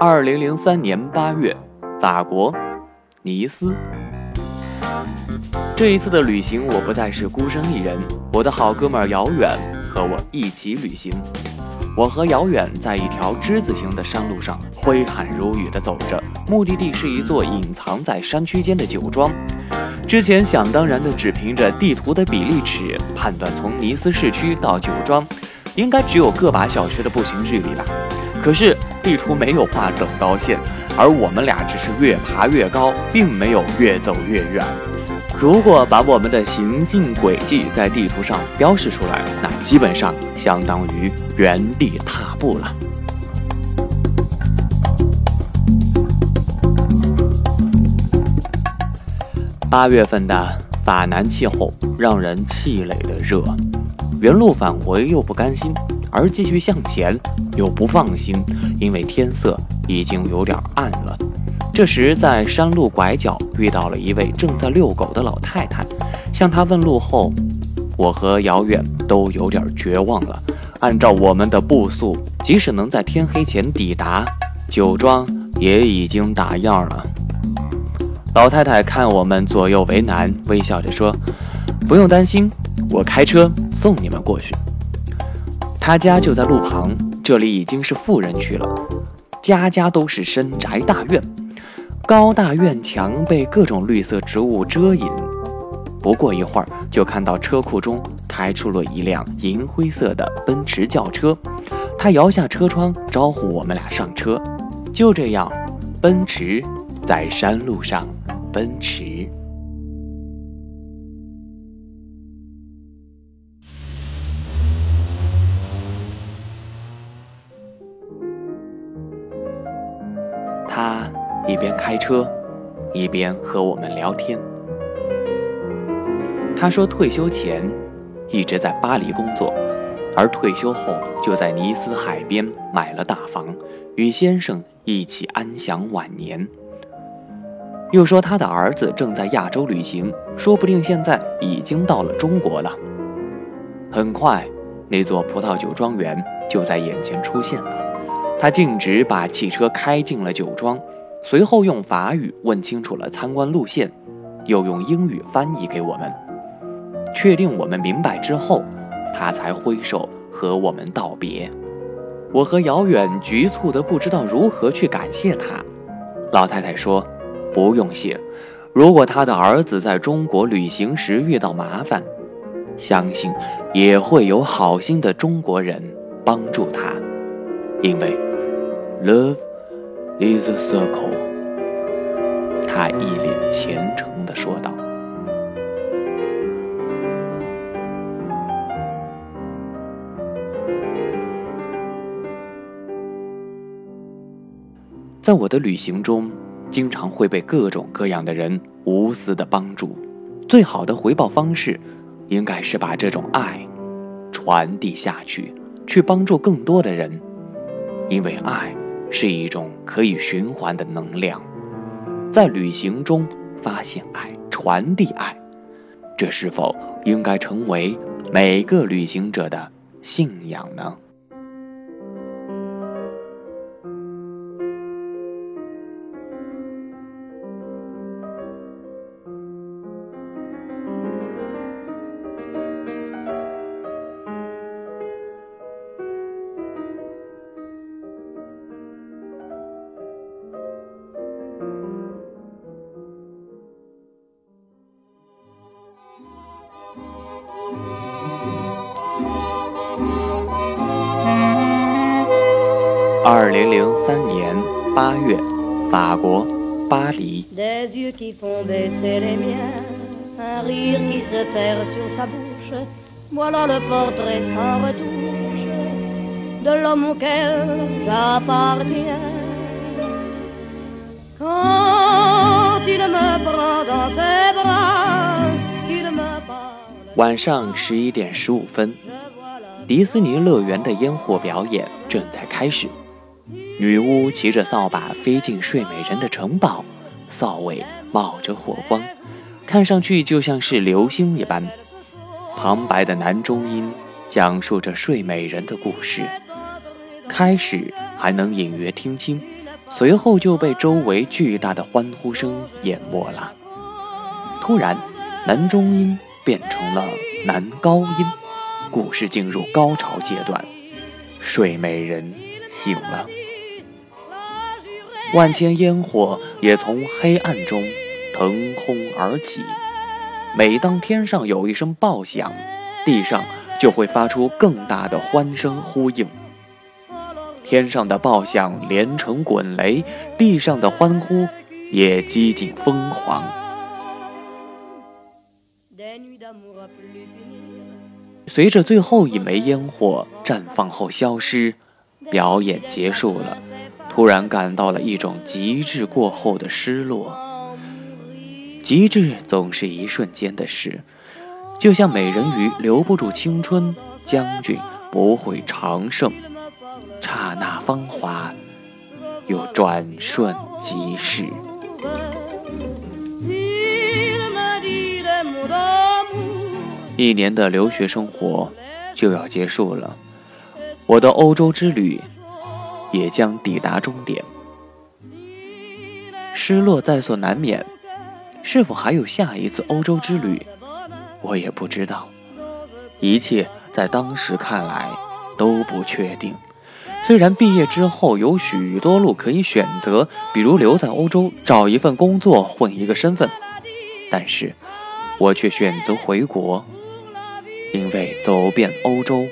二零零三年八月，法国尼斯。这一次的旅行，我不再是孤身一人，我的好哥们儿遥远和我一起旅行。我和遥远在一条之字形的山路上挥汗如雨地走着，目的地是一座隐藏在山区间的酒庄。之前想当然的只凭着地图的比例尺判断，从尼斯市区到酒庄，应该只有个把小时的步行距离吧。可是地图没有画等高线，而我们俩只是越爬越高，并没有越走越远。如果把我们的行进轨迹在地图上标示出来，那基本上相当于原地踏步了。八月份的法南气候让人气馁的热，原路返回又不甘心，而继续向前又不放心，因为天色已经有点暗了。这时，在山路拐角遇到了一位正在遛狗的老太太，向她问路后，我和遥远都有点绝望了。按照我们的步速，即使能在天黑前抵达酒庄，也已经打烊了。老太太看我们左右为难，微笑着说：“不用担心，我开车送你们过去。”他家就在路旁，这里已经是富人区了，家家都是深宅大院，高大院墙被各种绿色植物遮掩。不过一会儿，就看到车库中开出了一辆银灰色的奔驰轿车，他摇下车窗招呼我们俩上车。就这样，奔驰在山路上。奔驰，他一边开车，一边和我们聊天。他说，退休前一直在巴黎工作，而退休后就在尼斯海边买了大房，与先生一起安享晚年。又说他的儿子正在亚洲旅行，说不定现在已经到了中国了。很快，那座葡萄酒庄园就在眼前出现了。他径直把汽车开进了酒庄，随后用法语问清楚了参观路线，又用英语翻译给我们。确定我们明白之后，他才挥手和我们道别。我和遥远局促的不知道如何去感谢他。老太太说。不用谢。如果他的儿子在中国旅行时遇到麻烦，相信也会有好心的中国人帮助他，因为 love is a circle。他一脸虔诚地说道。在我的旅行中。经常会被各种各样的人无私的帮助，最好的回报方式，应该是把这种爱传递下去，去帮助更多的人，因为爱是一种可以循环的能量。在旅行中发现爱，传递爱，这是否应该成为每个旅行者的信仰呢？二零零三年八月，法国巴黎。晚上十一点十五分，迪士尼乐园的烟火表演正在开始。女巫骑着扫把飞进睡美人的城堡，扫尾冒着火光，看上去就像是流星一般。旁白的男中音讲述着睡美人的故事，开始还能隐约听清，随后就被周围巨大的欢呼声淹没了。突然，男中音变成了男高音，故事进入高潮阶段，睡美人醒了。万千烟火也从黑暗中腾空而起。每当天上有一声爆响，地上就会发出更大的欢声呼应。天上的爆响连成滚雷，地上的欢呼也几近疯狂。随着最后一枚烟火绽放后消失，表演结束了。突然感到了一种极致过后的失落。极致总是一瞬间的事，就像美人鱼留不住青春，将军不会长盛。刹那芳华，又转瞬即逝。一年的留学生活就要结束了，我的欧洲之旅。也将抵达终点，失落在所难免。是否还有下一次欧洲之旅，我也不知道。一切在当时看来都不确定。虽然毕业之后有许多路可以选择，比如留在欧洲找一份工作混一个身份，但是我却选择回国，因为走遍欧洲，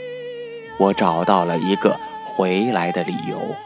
我找到了一个。回来的理由。